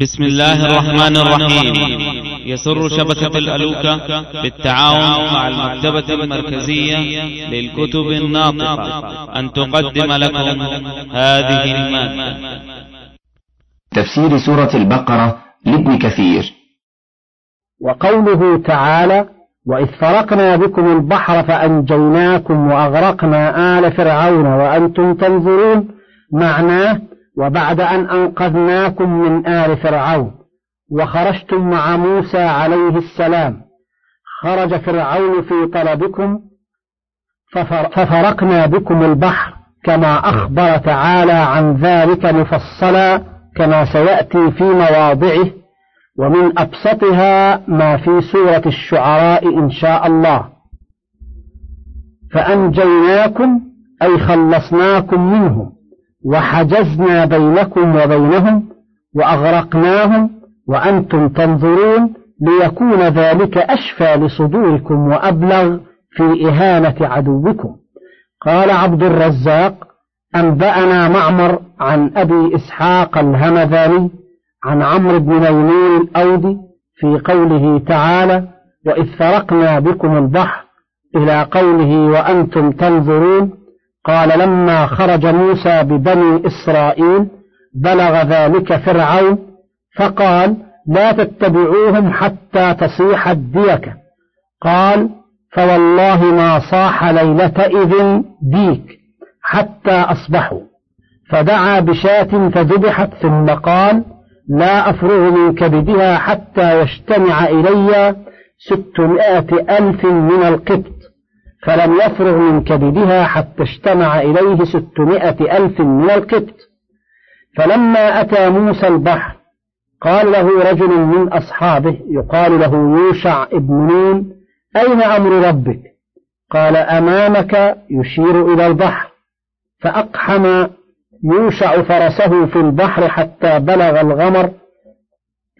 بسم الله الرحمن الرحيم. يسر شبكة الألوكة بالتعاون مع المكتبة المركزية للكتب الناطقة. أن تقدم لكم هذه المادة. تفسير سورة البقرة لابن كثير. وقوله تعالى وإذ فرقنا بكم البحر فأنجيناكم وأغرقنا آل فرعون وأنتم تنظرون. معناه وبعد أن أنقذناكم من آل فرعون وخرجتم مع موسى عليه السلام خرج فرعون في طلبكم ففرقنا بكم البحر كما أخبر تعالى عن ذلك مفصلا كما سيأتي في مواضعه ومن أبسطها ما في سورة الشعراء إن شاء الله. فأنجيناكم أي خلصناكم منهم. وحجزنا بينكم وبينهم وأغرقناهم وأنتم تنظرون ليكون ذلك أشفى لصدوركم وأبلغ في إهانة عدوكم. قال عبد الرزاق أنبأنا معمر عن أبي إسحاق الهمذاني عن عمرو بن ميمون الأودي في قوله تعالى وإذ فرقنا بكم البحر إلى قوله وأنتم تنظرون قال لما خرج موسى ببني إسرائيل بلغ ذلك فرعون فقال لا تتبعوهم حتى تصيح الديكة قال فوالله ما صاح ليلة إذن ديك حتى أصبحوا. فدعا بشاة فذبحت ثم قال لا أفرغ من كبدها حتى يجتمع إلي ستمائة ألف من القبط فلم يفرغ من كبدها حتى اجتمع إليه ستمائة ألف من القبط. فلما أتى موسى البحر قال له رجل من أصحابه يقال له يوشع ابن نون أين أمر ربك؟ قال أمامك يشير إلى البحر. فأقحم يوشع فرسه في البحر حتى بلغ الغمر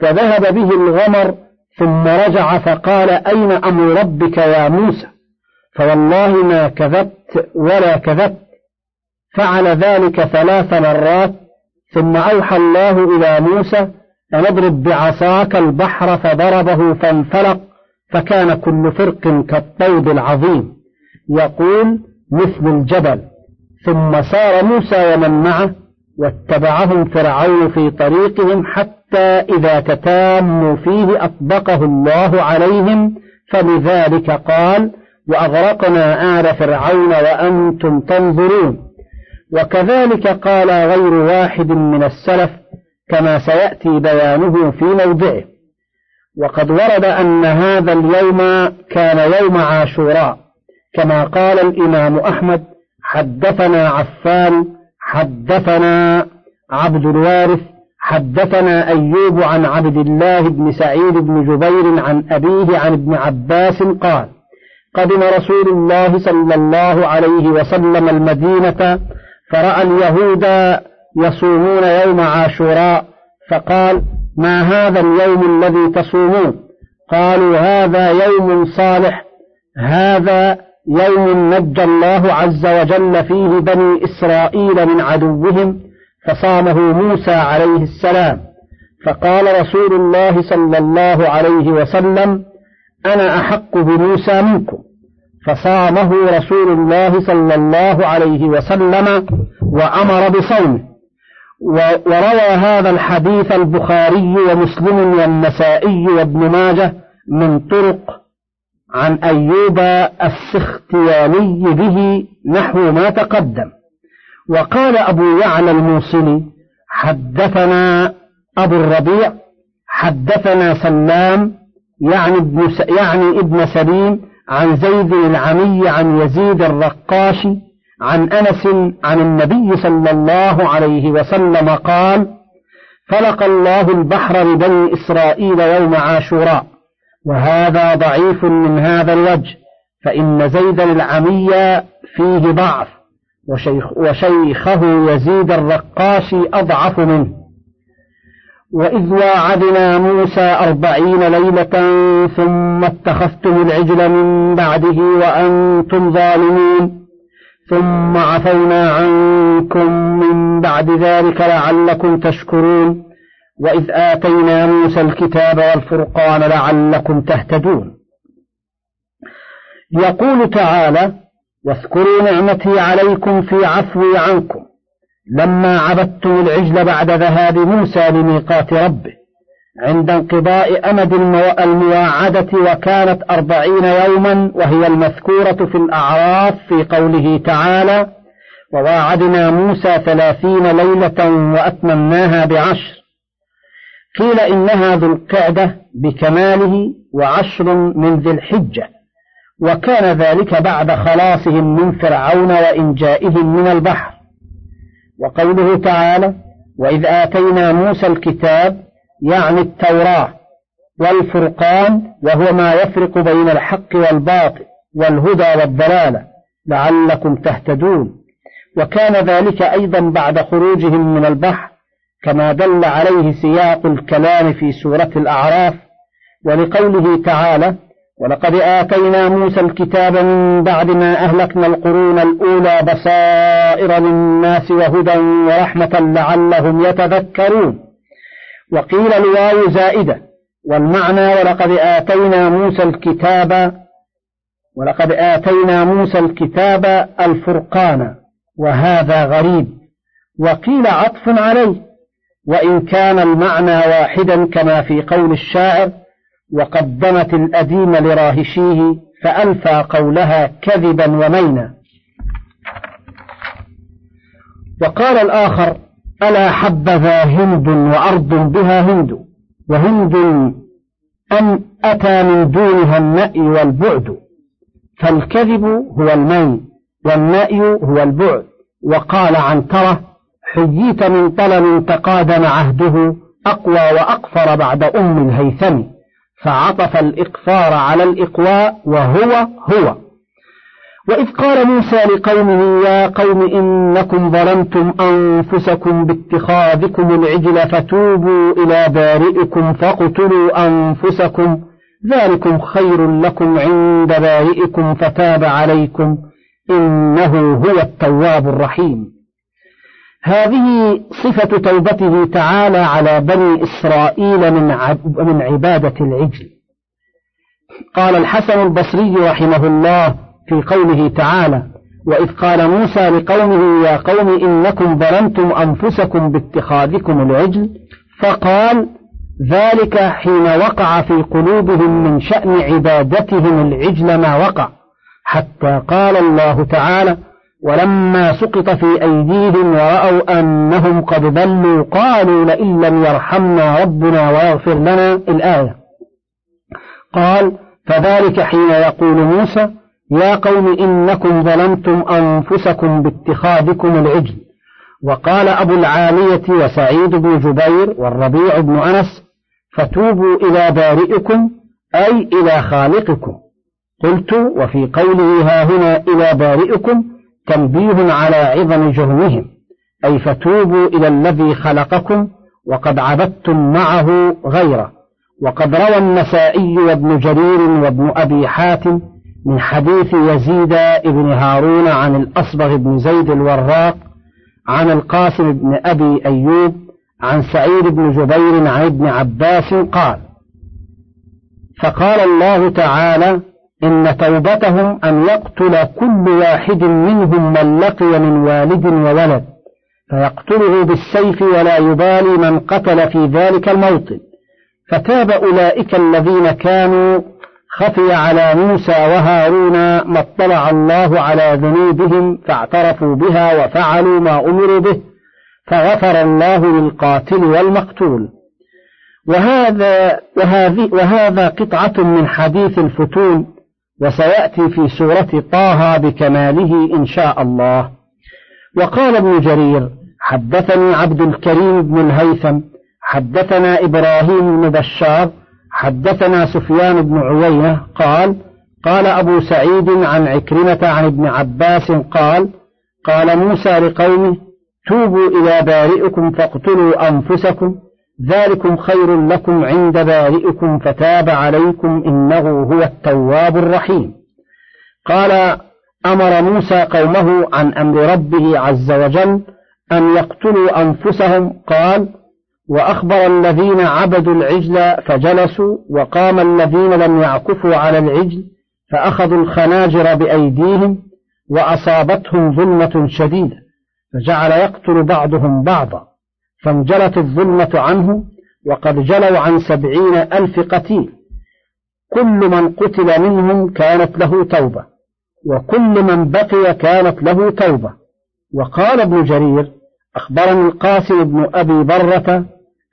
فذهب به الغمر ثم رجع فقال أين أمر ربك يا موسى؟ فوالله ما كذبت ولا كذبت. فعل ذلك ثلاث مرات ثم أوحى الله إلى موسى أن اضرب بعصاك البحر فضربه فانفلق فكان كل فرق كالطود العظيم. يقول مثل الجبل. ثم سار موسى ومن معه واتبعهم فرعون في طريقهم حتى إذا تتاموا فيه أطبقه الله عليهم فلذلك قال وأغرقنا آل فرعون وأنتم تنظرون. وكذلك قال غير واحد من السلف كما سيأتي بيانه في موضعه. وقد ورد أن هذا اليوم كان يوم عاشوراء كما قال الإمام أحمد حدثنا عفان حدثنا عبد الوارث حدثنا أيوب عن عبد الله بن سعيد بن جبير عن أبيه عن ابن عباس قال قدم رسول الله صلى الله عليه وسلم المدينة فرأى اليهود يصومون يوم عاشوراء فقال ما هذا اليوم الذي تصومون؟ قالوا هذا يوم صالح هذا يوم نجى الله عز وجل فيه بني إسرائيل من عدوهم فصامه موسى عليه السلام. فقال رسول الله صلى الله عليه وسلم أنا أحق بموسى منكم. فصامه رسول الله صلى الله عليه وسلم وأمر بصومه. وروى هذا الحديث البخاري ومسلم والنسائي وابن ماجه من طرق عن أيوب السختياني به نحو ما تقدم. وقال أبو يعلى الموصلي حدثنا أبو الربيع حدثنا سلام يعني ابن, يعني ابن سليم عن زيد العمي عن يزيد الرقاشي عن أنس عن النبي صلى الله عليه وسلم قال فلق الله البحر لبني إسرائيل يوم عاشوراء وهذا ضعيف من هذا الوجه فإن زيد العمي فيه ضعف وشيخ وشيخه يزيد الرقاشي أضعف منه. وإذ واعدنا موسى أربعين ليلة ثم اتخذتم العجل من بعده وأنتم ظالمون. ثم عفونا عنكم من بعد ذلك لعلكم تشكرون. وإذ آتينا موسى الكتاب والفرقان لعلكم تهتدون. يقول تعالى واذكروا نعمتي عليكم في عفوي عنكم. لما عبدتم العجل بعد ذهاب موسى لميقات ربه عند انقضاء أمد المواعدة وكانت أربعين يوما وهي المذكورة في الأعراف في قوله تعالى وواعدنا موسى ثلاثين ليلة وأتممناها بعشر قيل إنها ذو القعدة بكماله وعشر من ذي الحجة وكان ذلك بعد خلاصهم من فرعون وإنجائهم من البحر. وقوله تعالى وإذ آتينا موسى الكتاب يعني التوراة والفرقان وهو ما يفرق بين الحق والباطل والهدى والضلالة لعلكم تهتدون. وكان ذلك أيضا بعد خروجهم من البحر كما دل عليه سياق الكلام في سورة الأعراف ولقوله تعالى ولقد آتينا موسى الكتاب من بعد ما أهلكنا القرون الأولى بصائر للناس وهدى ورحمة لعلهم يتذكرون. وقيل الواو زائدة والمعنى ولقد آتينا موسى الكتاب ولقد آتينا موسى الكتاب الفرقان وهذا غريب. وقيل عطف عليه وإن كان المعنى واحدا كما في قول الشاعر وقدمت الأديم لراهشيه فألفى قولها كذبا ومينا. وقال الآخر ألا حبذا هند وأرض بها هند وهند أن أتى من دونها النأي والبعد؟ فالكذب هو الميل والنأي هو البعد. وقال عنترة حييت من طلل تقادم عهده أقوى وأقفر بعد أم الهيثم. فعطف الإقفار على الإقواء وهو هو. وإذ قال موسى لقومه يا قوم إنكم ظلمتم أنفسكم باتخاذكم العجل فتوبوا إلى بارئكم فاقتلوا أنفسكم ذلكم خير لكم عند بارئكم فتاب عليكم إنه هو التواب الرحيم. هذه صفة توبته تعالى على بني إسرائيل من عبادة العجل. قال الحسن البصري رحمه الله في قوله تعالى وإذ قال موسى لقومه يا قوم إنكم ظلمتم أنفسكم باتخاذكم العجل فقال ذلك حين وقع في قلوبهم من شأن عبادتهم العجل ما وقع حتى قال الله تعالى ولما سقط في أيديهم ورأوا أنهم قد ضلوا قالوا لئن لم يرحمنا ربنا ويغفر لنا الآية. قال فذلك حين يقول موسى يا قوم إنكم ظلمتم أنفسكم باتخاذكم العجل. وقال أبو العالية وسعيد بن جبير والربيع بن أنس فتوبوا إلى بارئكم أي إلى خالقكم. قلت وفي قوله ها هنا إلى بارئكم تنبيه على عظم جرمهم أي فتوبوا إلى الذي خلقكم وقد عبدتم معه غيره. وقد روى النسائي وابن جرير وابن أبي حاتم من حديث يزيد بن هارون عن الأصبغ بن زيد الوراق عن القاسم بن أبي أيوب عن سعيد بن جبير عن ابن عباس قال فقال الله تعالى إن توبتهم أن يقتل كل واحد منهم من لقي من والد وولد فيقتله بالسيف ولا يبالي من قتل في ذلك الموطن فتاب أولئك الذين كانوا خفي على موسى وهارون ما اطلع الله على ذنوبهم فاعترفوا بها وفعلوا ما أمروا به فغفر الله للقاتل والمقتول. وهذا وهذه وهذا قطعة من حديث الفتون وسيأتي في سورة طه بكماله إن شاء الله. وقال ابن جرير حدثني عبد الكريم بن الهيثم حدثنا إبراهيم بن بشار حدثنا سفيان بن عيينة قال قال أبو سعيد عن عكرمة عن ابن عباس قال قال موسى لقومه توبوا إلى بارئكم فاقتلوا أنفسكم ذلكم خير لكم عند بارئكم فتاب عليكم إنه هو التواب الرحيم. قال أمر موسى قومه عن أمر ربه عز وجل أن يقتلوا أنفسهم قال وأخبر الذين عبدوا العجل فجلسوا وقام الذين لم يعكفوا على العجل فأخذوا الخناجر بأيديهم وأصابتهم ظلمة شديدة فجعل يقتل بعضهم بعضا فانجلت الظلمة عنه وقد جلوا عن سبعين ألف قتيل كل من قتل منهم كانت له توبة وكل من بقي كانت له توبة وقال ابن جرير أخبرني القاسم بن أبي برة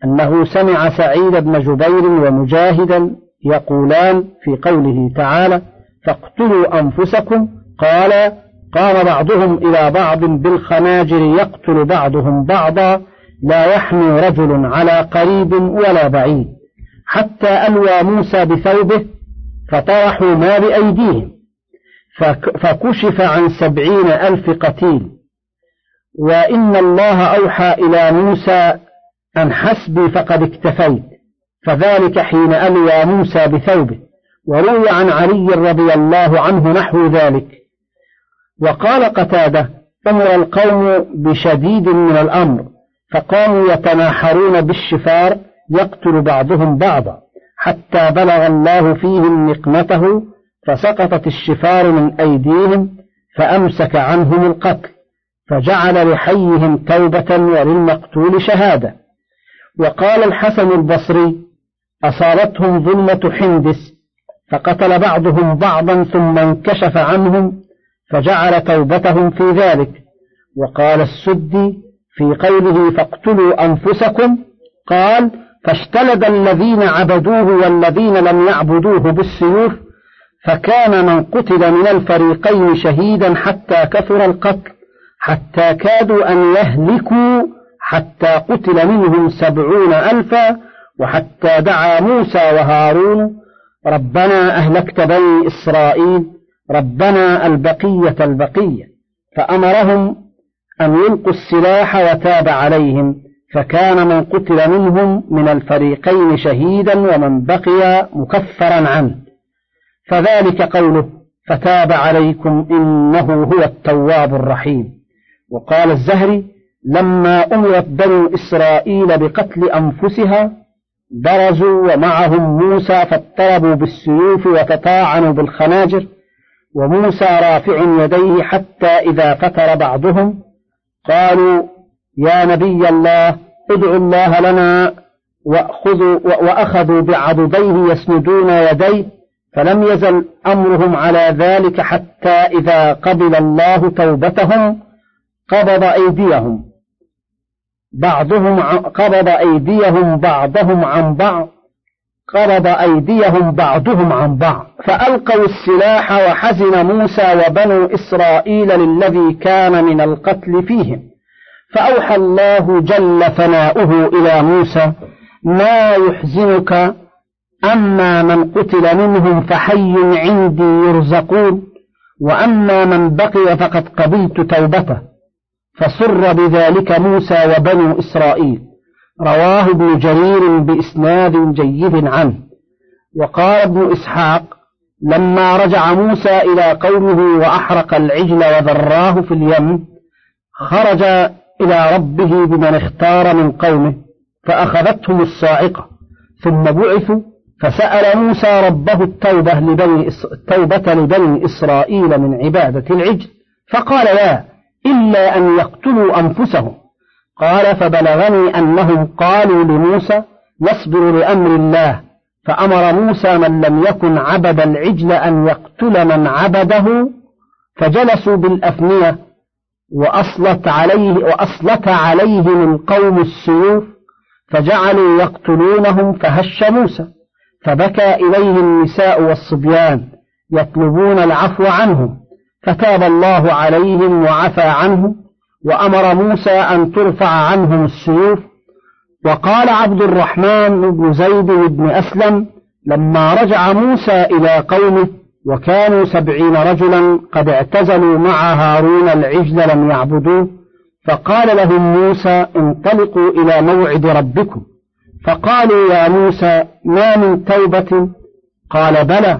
أنه سمع سعيد بن جبير ومجاهدا يقولان في قوله تعالى فاقتلوا أنفسكم قال قام بعضهم إلى بعض بالخناجر يقتل بعضهم بعضا لا يحمي رجل على قريب ولا بعيد حتى ألوى موسى بثوبه فطرحوا ما بأيديهم فكشف عن سبعين ألف قتيل وإن الله أوحى إلى موسى أن حسبي فقد اكتفيت؟ فذلك حين ألوى موسى بثوبه وروي عن علي رضي الله عنه نحو ذلك. وقال قتادة أمر القوم بشديد من الأمر فقاموا يتناحرون بالشفار يقتل بعضهم بعضا حتى بلغ الله فيهم نقمته فسقطت الشفار من أيديهم فأمسك عنهم القتل فجعل لحيهم توبة وللمقتول شهادة. وقال الحسن البصري أصابتهم ظلمة حندس فقتل بعضهم بعضا ثم انكشف عنهم فجعل توبتهم في ذلك. وقال السدي في قوله فاقتلوا أنفسكم قال فاشتلد الذين عبدوه والذين لم يعبدوه بالسيوف فكان من قتل من الفريقين شهيدا حتى كثر القتل حتى كادوا أن يهلكوا حتى قتل منهم سبعون ألفا وحتى دعا موسى وهارون ربنا أهلكت بني إسرائيل ربنا البقية البقية. فأمرهم أن يلقوا السلاح وتاب عليهم فكان من قتل منهم من الفريقين شهيدا ومن بقي مكفرا عنه. فذلك قوله فتاب عليكم إنه هو التواب الرحيم وقال الزهري لما أمرت بنو إسرائيل بقتل أنفسها برزوا ومعهم موسى فاضطربوا بالسيوف وتطاعنوا بالخناجر وموسى رافع يديه حتى إذا فتر بعضهم. قالوا يا نبي الله ادعوا الله لنا وأخذوا, وأخذوا بعضديه يسندون يديه فلم يزل أمرهم على ذلك حتى إذا قبل الله توبتهم قبض أيديهم. بعضهم قبض أيديهم بعضهم عن بعض. قبض أيديهم بعضهم عن بعض. فألقوا السلاح وحزن موسى وبنو إسرائيل للذي كان من القتل فيهم. فأوحى الله جل ثناؤه إلى موسى ما يحزنك أما من قتل منهم فحي عندي يرزقون وأما من بقي فقد قبلت توبته. فسر بذلك موسى وبنو إسرائيل. رواه ابن جرير بإسناد جيد عنه. وقال ابن إسحاق لما رجع موسى إلى قومه وأحرق العجل وذراه في اليم خرج إلى ربه بمن اختار من قومه فأخذتهم الصاعقة. ثم بعثوا فسأل موسى ربه التوبة لبني التوبة لبني إسرائيل من عبادة العجل فقال لا إلا أن يقتلوا أنفسهم. قال فبلغني أنهم قالوا لموسى نصبر لأمر الله. فأمر موسى من لم يكن عبد العجل أن يقتل من عبده فجلسوا بالأفنية وأصلت عليه وأصلت عليهم القوم السيوف فجعلوا يقتلونهم فهش موسى. فبكى إليه النساء والصبيان يطلبون العفو عنهم. فتاب الله عليهم وعفى عنهم وأمر موسى أن ترفع عنهم السيوف. وقال عبد الرحمن بن زيد بن أسلم لما رجع موسى إلى قومه وكانوا سبعين رجلا قد اعتزلوا مع هارون العجل لم يعبدوه فقال لهم موسى انطلقوا إلى موعد ربكم. فقالوا يا موسى ما من توبة؟ قال بلى.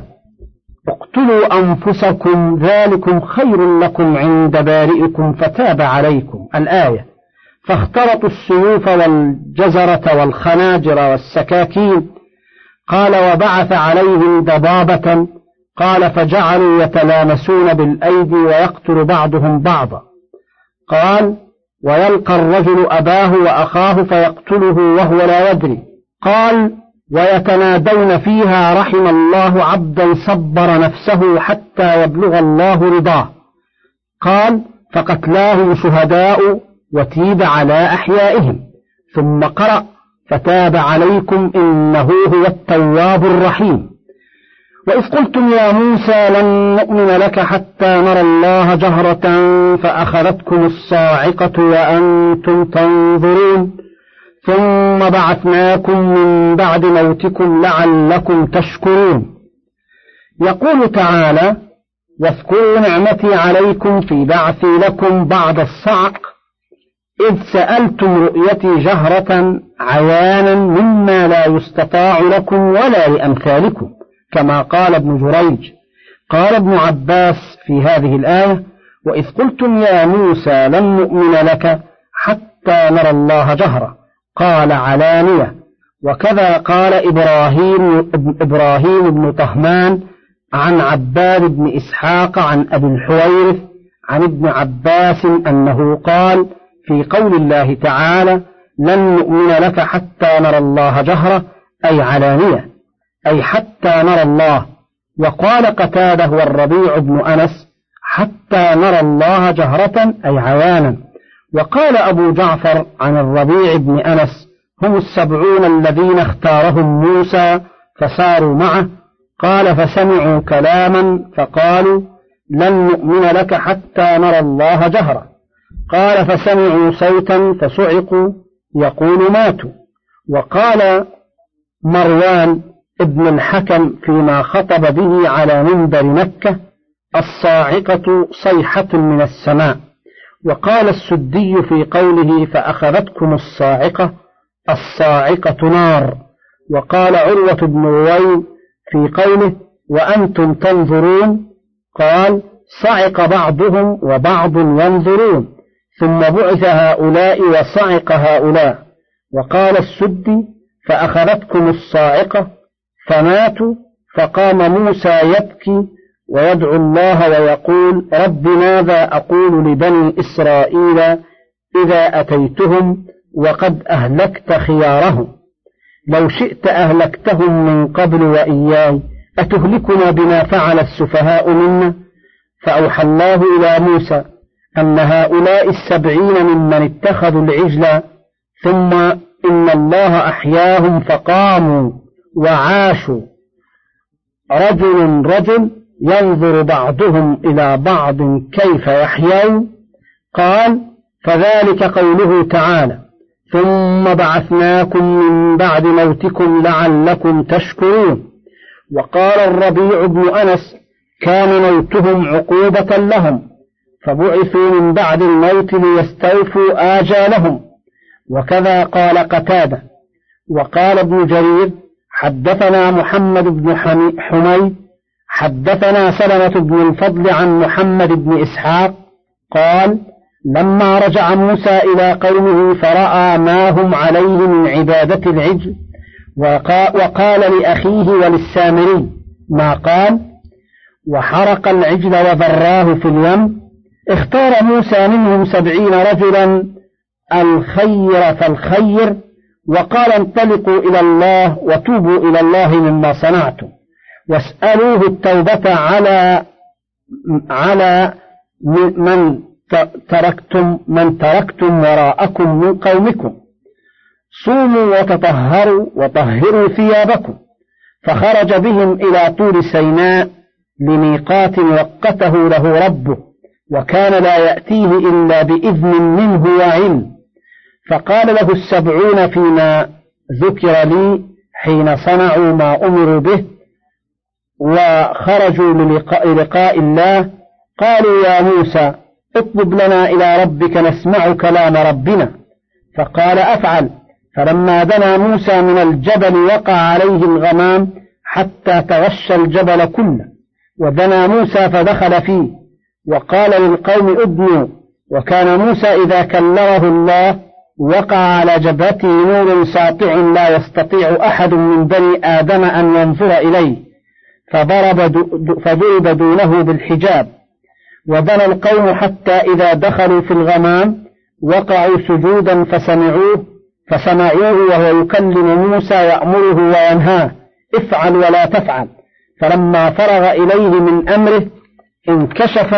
اقتلوا أنفسكم ذلكم خير لكم عند بارئكم فتاب عليكم. الآية فاخترطوا السيوف والجزرة والخناجر والسكاكين. قال وبعث عليهم دبابة. قال فجعلوا يتلامسون بالأيدي ويقتل بعضهم بعضا. قال ويلقى الرجل أباه وأخاه فيقتله وهو لا يدري. قال ويتنادون فيها رحم الله عبدا صبر نفسه حتى يبلغ الله رضاه. قال فقتلاهم شهداء وتيب على أحيائهم. ثم قرأ فتاب عليكم إنه هو التواب الرحيم. وإذ قلتم يا موسى لن نؤمن لك حتى نرى الله جهرة فأخذتكم الصاعقة وأنتم تنظرون. ثم بعثناكم من بعد موتكم لعلكم تشكرون. يقول تعالى واذكروا نعمتي عليكم في بعثي لكم بعد الصعق إذ سألتم رؤيتي جهرة عيانا مما لا يستطاع لكم ولا لأمثالكم كما قال ابن جريج. قال ابن عباس في هذه الآية وإذ قلتم يا موسى لن نؤمن لك حتى نرى الله جهرة قال علانية وكذا قال إبراهيم إبراهيم بن طهمان عن عباد بن إسحاق عن أبي الحويرث عن ابن عباس أنه قال في قول الله تعالى لن نؤمن لك حتى نرى الله جهرة أي علانية أي حتى نرى الله وقال قتادة والربيع بن أنس حتى نرى الله جهرة أي عيانا وقال أبو جعفر عن الربيع بن أنس هم السبعون الذين اختارهم موسى فساروا معه قال فسمعوا كلاما فقالوا لن نؤمن لك حتى نرى الله جهرة قال فسمعوا صوتا فصعقوا يقول ماتوا وقال مروان ابن الحكم فيما خطب به على منبر مكة الصاعقة صيحة من السماء وقال السدي في قوله فأخذتكم الصاعقة الصاعقة نار. وقال عروة بن رويم في قوله وأنتم تنظرون قال صعق بعضهم وبعض ينظرون ثم بعث هؤلاء وصعق هؤلاء. وقال السدي فأخذتكم الصاعقة فماتوا فقام موسى يبكي ويدعو الله ويقول رب ماذا أقول لبني إسرائيل إذا أتيتهم وقد أهلكت خيارهم؟ لو شئت أهلكتهم من قبل وإياي أتهلكنا بما فعل السفهاء منا؟ فأوحى الله إلى موسى أن هؤلاء السبعين ممن اتخذوا العجل ثم إن الله أحياهم فقاموا وعاشوا. رجل رجل ينظر بعضهم إلى بعض كيف يحيون. قال فذلك قوله تعالى ثم بعثناكم من بعد موتكم لعلكم تشكرون. وقال الربيع بن أنس كان موتهم عقوبة لهم فبعثوا من بعد الموت ليستوفوا آجالهم. وكذا قال قتادة. وقال ابن جرير حدثنا محمد بن حميد حدثنا سلمة بن الفضل عن محمد بن إسحاق قال لما رجع موسى إلى قومه فرأى ما هم عليه من عبادة العجل وقال لأخيه وللسامري ما قال وحرق العجل وذراه في اليم. اختار موسى منهم سبعين رجلا الخير فالخير وقال انطلقوا إلى الله وتوبوا إلى الله مما صنعتم. واسألوه التوبة على على من تركتم من تركتم وراءكم من قومكم. صوموا وتطهروا وطهروا ثيابكم. فخرج بهم إلى طور سيناء لميقات وقته له ربه وكان لا يأتيه إلا بإذن منه وعلم. فقال له السبعون فيما ذكر لي حين صنعوا ما أمروا به وخرجوا للقاء لقاء الله. قالوا يا موسى اطلب لنا إلى ربك نسمع كلام ربنا. فقال أفعل. فلما دنا موسى من الجبل وقع عليه الغمام حتى تغشى الجبل كله. ودنا موسى فدخل فيه. وقال للقوم ادنوا وكان موسى إذا كلمه الله وقع على جبهته نور ساطع لا يستطيع أحد من بني آدم أن ينظر إليه. فضرب فضرب دونه بالحجاب ودنا القوم حتى إذا دخلوا في الغمام وقعوا سجودا فسمعوه فسمعوه وهو يكلم موسى يأمره وينهاه افعل ولا تفعل. فلما فرغ إليه من أمره انكشف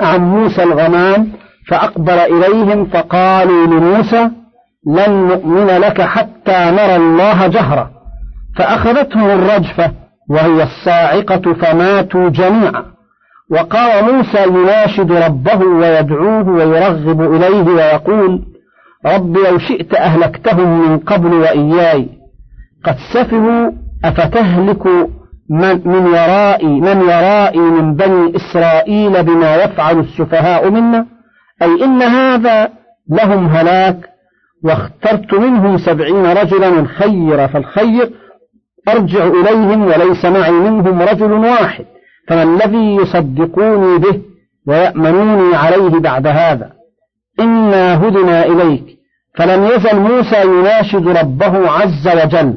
عن موسى الغمام فأقبل إليهم فقالوا لموسى لن نؤمن لك حتى نرى الله جهرة. فأخذتهم الرجفة وهي الصاعقة فماتوا جميعا. وقال موسى يناشد ربه ويدعوه ويرغب إليه ويقول رب لو شئت أهلكتهم من قبل وإياي قد سفهوا أفتهلك من, من ورائي من ورائي من بني إسرائيل بما يفعل السفهاء منا؟ أي إن هذا لهم هلاك واخترت منهم سبعين رجلا الخير فالخير أرجع إليهم وليس معي منهم رجل واحد فما الذي يصدقوني به ويأمنوني عليه بعد هذا؟ إنا هدنا إليك فلم يزل موسى يناشد ربه عز وجل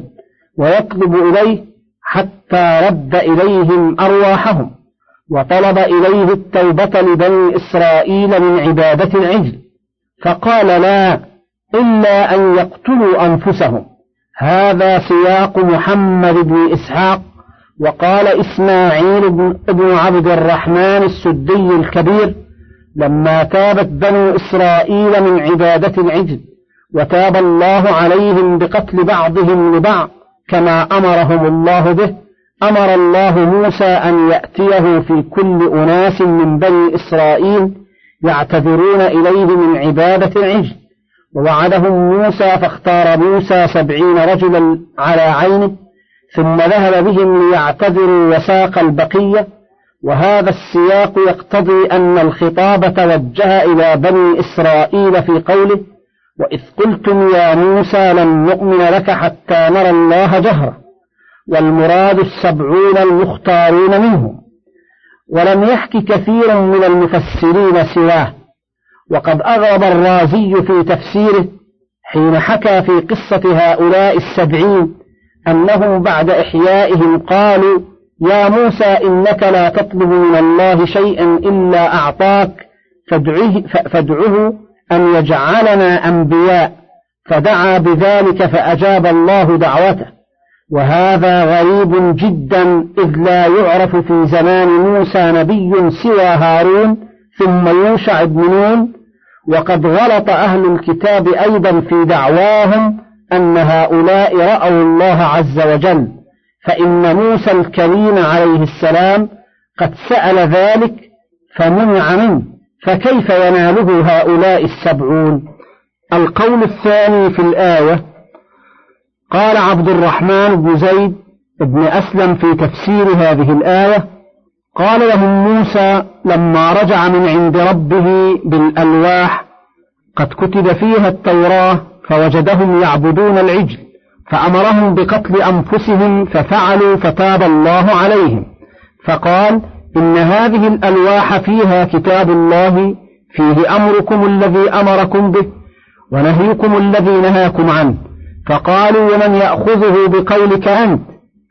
ويطلب إليه حتى رد إليهم أرواحهم وطلب إليه التوبة لبني إسرائيل من عبادة العجل فقال لا إلا أن يقتلوا أنفسهم. هذا سياق محمد بن إسحاق وقال إسماعيل بن عبد الرحمن السدي الكبير لما تابت بنو إسرائيل من عبادة العجل وتاب الله عليهم بقتل بعضهم لبعض كما أمرهم الله به. أمر الله موسى أن يأتيه في كل أناس من بني إسرائيل يعتذرون إليه من عبادة العجل. ووعدهم موسى فاختار موسى سبعين رجلا على عينه ثم ذهب بهم ليعتذروا وساق البقية وهذا السياق يقتضي أن الخطاب توجه إلى بني إسرائيل في قوله وإذ قلتم يا موسى لن نؤمن لك حتى نرى الله جهرة والمراد السبعون المختارون منهم ولم يحك كثير من المفسرين سواه وقد أغرب الرازي في تفسيره حين حكى في قصة هؤلاء السبعين أنهم بعد إحيائهم قالوا يا موسى إنك لا تطلب من الله شيئا إلا أعطاك فادعه, فادعه أن يجعلنا أنبياء. فدعا بذلك فأجاب الله دعوته. وهذا غريب جدا إذ لا يعرف في زمان موسى نبي سوى هارون ثم يوشع بن نون وقد غلط أهل الكتاب أيضا في دعواهم أن هؤلاء رأوا الله عز وجل فإن موسى الكريم عليه السلام قد سأل ذلك فمنع منه فكيف يناله هؤلاء السبعون؟ القول الثاني في الآية قال عبد الرحمن بن زيد بن أسلم في تفسير هذه الآية قال لهم موسى لما رجع من عند ربه بالألواح قد كتب فيها التوراة فوجدهم يعبدون العجل فأمرهم بقتل أنفسهم ففعلوا فتاب الله عليهم. فقال إن هذه الألواح فيها كتاب الله فيه أمركم الذي أمركم به ونهيكم الذي نهاكم عنه. فقالوا ومن يأخذه بقولك أنت؟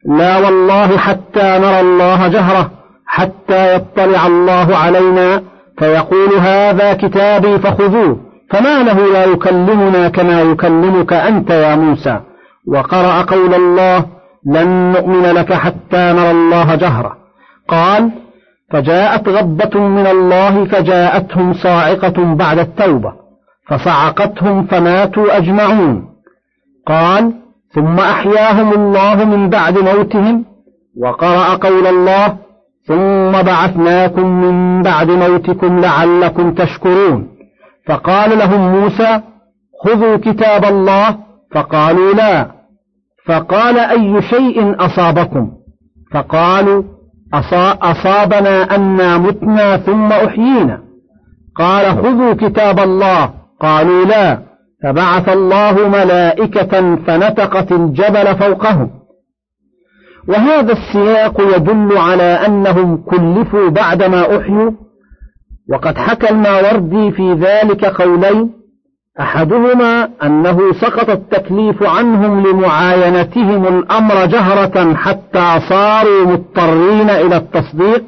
لا والله حتى نرى الله جهرة. حتى يطلع الله علينا فيقول هذا كتابي فخذوه فما له لا يكلمنا كما يكلمك أنت يا موسى. وقرأ قول الله لن نؤمن لك حتى نرى الله جهرة. قال فجاءت غضبة من الله فجاءتهم صاعقة بعد التوبة فصعقتهم فماتوا أجمعون. قال ثم أحياهم الله من بعد موتهم. وقرأ قول الله ثم بعثناكم من بعد موتكم لعلكم تشكرون. فقال لهم موسى خذوا كتاب الله. فقالوا لا. فقال أي شيء أصابكم؟ فقالوا أصابنا أنا متنا ثم أحيينا. قال خذوا كتاب الله. قالوا لا. فبعث الله ملائكة فنتقت الجبل فوقهم. وهذا السياق يدل على أنهم كلفوا بعدما أحيوا وقد حكى الماوردي في ذلك قولين أحدهما أنه سقط التكليف عنهم لمعاينتهم الأمر جهرة حتى صاروا مضطرين إلى التصديق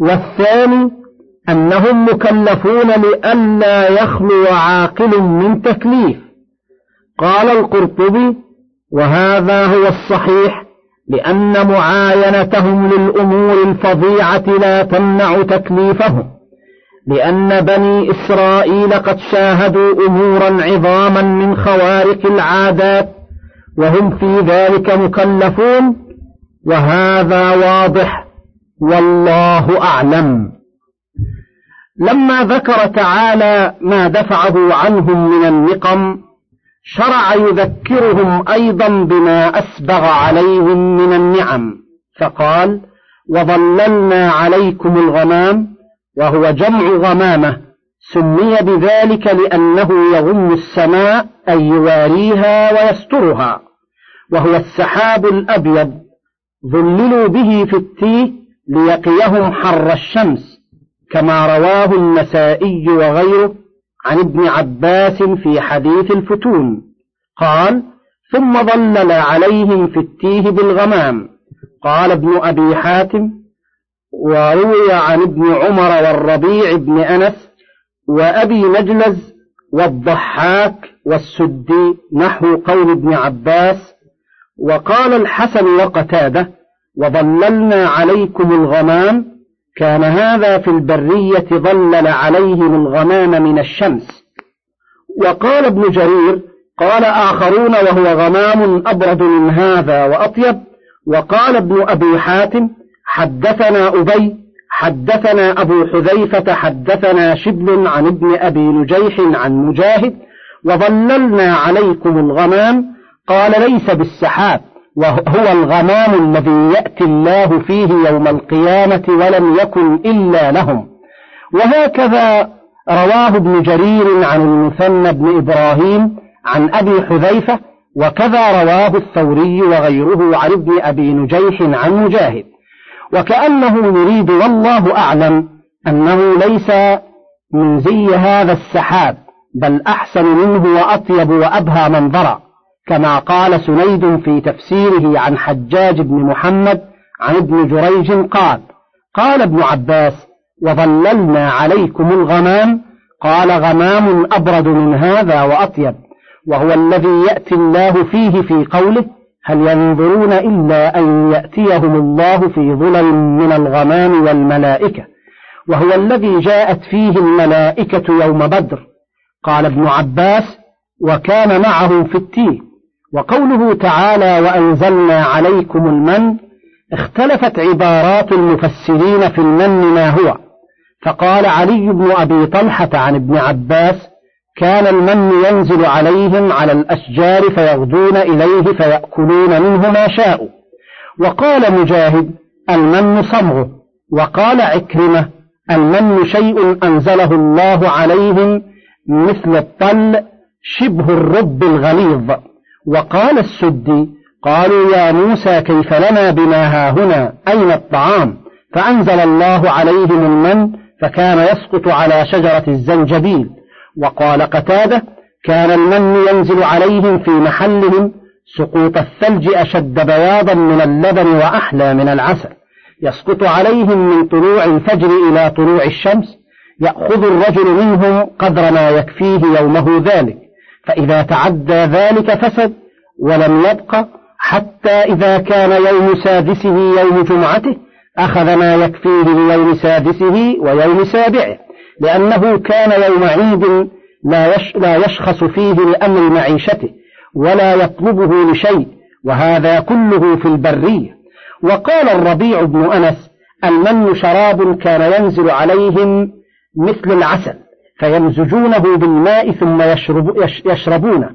والثاني أنهم مكلفون لئلا يخلو عاقل من تكليف. قال القرطبي وهذا هو الصحيح لأن معاينتهم للأمور الفظيعة لا تمنع تكليفهم. لأن بني إسرائيل قد شاهدوا أمورا عظاما من خوارق العادات وهم في ذلك مكلفون. وهذا واضح والله أعلم. لما ذكر تعالى ما دفعه عنهم من النقم شرع يذكرهم أيضا بما أسبغ عليهم من النعم. فقال وظللنا عليكم الغمام وهو جمع غمامة سمي بذلك لأنه يغم السماء أي يواريها ويسترها وهو السحاب الأبيض. ظللوا به في التيه ليقيهم حر الشمس كما رواه النسائي وغيره عن ابن عباس في حديث الفتون. قال ثم ظلل عليهم في التيه بالغمام. قال ابن أبي حاتم وروي عن ابن عمر والربيع بن أنس وأبي نجلز والضحاك والسدي نحو قول ابن عباس وقال الحسن وقتاده وظللنا عليكم الغمام كان هذا في البرية ظلل عليهم الغمام من الشمس. وقال ابن جرير قال آخرون وهو غمام أبرد من هذا وأطيب. وقال ابن أبي حاتم حدثنا أبي حدثنا أبو حذيفة حدثنا شبل عن ابن أبي نجيح عن مجاهد وظللنا عليكم الغمام. قال ليس بالسحاب. وهو الغمام الذي يأتي الله فيه يوم القيامة ولم يكن إلا لهم. وهكذا رواه ابن جرير عن المثنى بن إبراهيم عن أبي حذيفة وكذا رواه الثوري وغيره عن ابن أبي نجيح عن مجاهد. وكأنه يريد والله أعلم أنه ليس من زي هذا السحاب بل أحسن منه وأطيب وأبهى منظرا كما قال سنيد في تفسيره عن حجاج بن محمد عن ابن جريج قال قال ابن عباس وظللنا عليكم الغمام قال غمام أبرد من هذا وأطيب وهو الذي يأتي الله فيه في قوله هل ينظرون إلا أن يأتيهم الله في ظلل من الغمام والملائكة وهو الذي جاءت فيه الملائكة يوم بدر قال ابن عباس وكان معهم في التيه وقوله تعالى وأنزلنا عليكم المن اختلفت عبارات المفسرين في المن ما هو. فقال علي بن أبي طلحة عن ابن عباس كان المن ينزل عليهم على الأشجار فيغدون إليه فيأكلون منه ما شاءوا وقال مجاهد المن صمغه وقال عكرمة المن شيء أنزله الله عليهم مثل الطل شبه الرب الغليظ. وقال السدي قالوا يا موسى كيف لنا بما هاهنا أين الطعام؟ فأنزل الله عليهم المن فكان يسقط على شجرة الزنجبيل. وقال قتادة كان المن ينزل عليهم في محلهم سقوط الثلج أشد بياضا من اللبن وأحلى من العسل. يسقط عليهم من طلوع الفجر إلى طلوع الشمس. يأخذ الرجل منهم قدر ما يكفيه يومه ذلك. فإذا تعدى ذلك فسد ولم يبق حتى إذا كان يوم سادسه يوم جمعته أخذ ما يكفيه ليوم سادسه ويوم سابعه لأنه كان يوم عيد لا, يش لا يشخص فيه لأمر معيشته ولا يطلبه لشيء وهذا كله في البرية. وقال الربيع بن أنس المن شراب كان ينزل عليهم مثل العسل. فيمزجونه بالماء ثم يشرب يشربونه.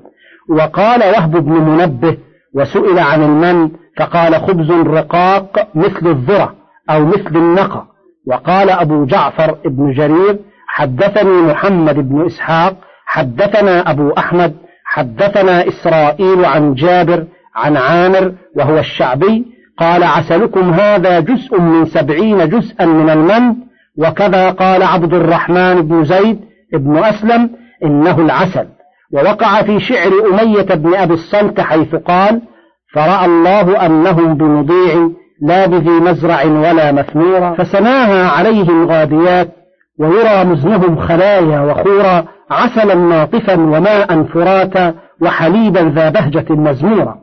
وقال وهب بن منبه وسئل عن المن فقال خبز رقاق مثل الذرة أو مثل النقى وقال أبو جعفر بن جرير حدثني محمد بن إسحاق حدثنا أبو أحمد حدثنا إسرائيل عن جابر عن عامر وهو الشعبي قال عسلكم هذا جزء من سبعين جزءا من المن وكذا قال عبد الرحمن بن زيد بن أسلم إنه العسل. ووقع في شعر أمية بن أبي الصلت حيث قال فرأى الله أنهم بمضيع لا بذي مزرع ولا مثمورا فسناها عليهم غاديات ويرى مزنهم خلايا وخورا عسلا ناطفا وماء فراتا وحليبا ذا بهجة مزمورا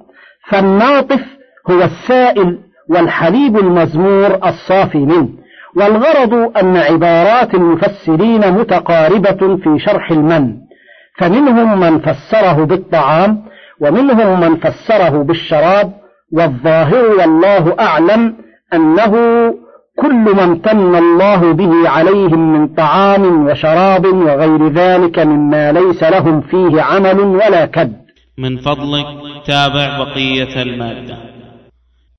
فالناطف هو السائل والحليب المزمور الصافي منه. والغرض أن عبارات المفسرين متقاربة في شرح المن فمنهم من فسره بالطعام ومنهم من فسره بالشراب والظاهر والله أعلم أنه كل ما امتن الله به عليهم من طعام وشراب وغير ذلك مما ليس لهم فيه عمل ولا كد. من فضلك تابع بقية المادة.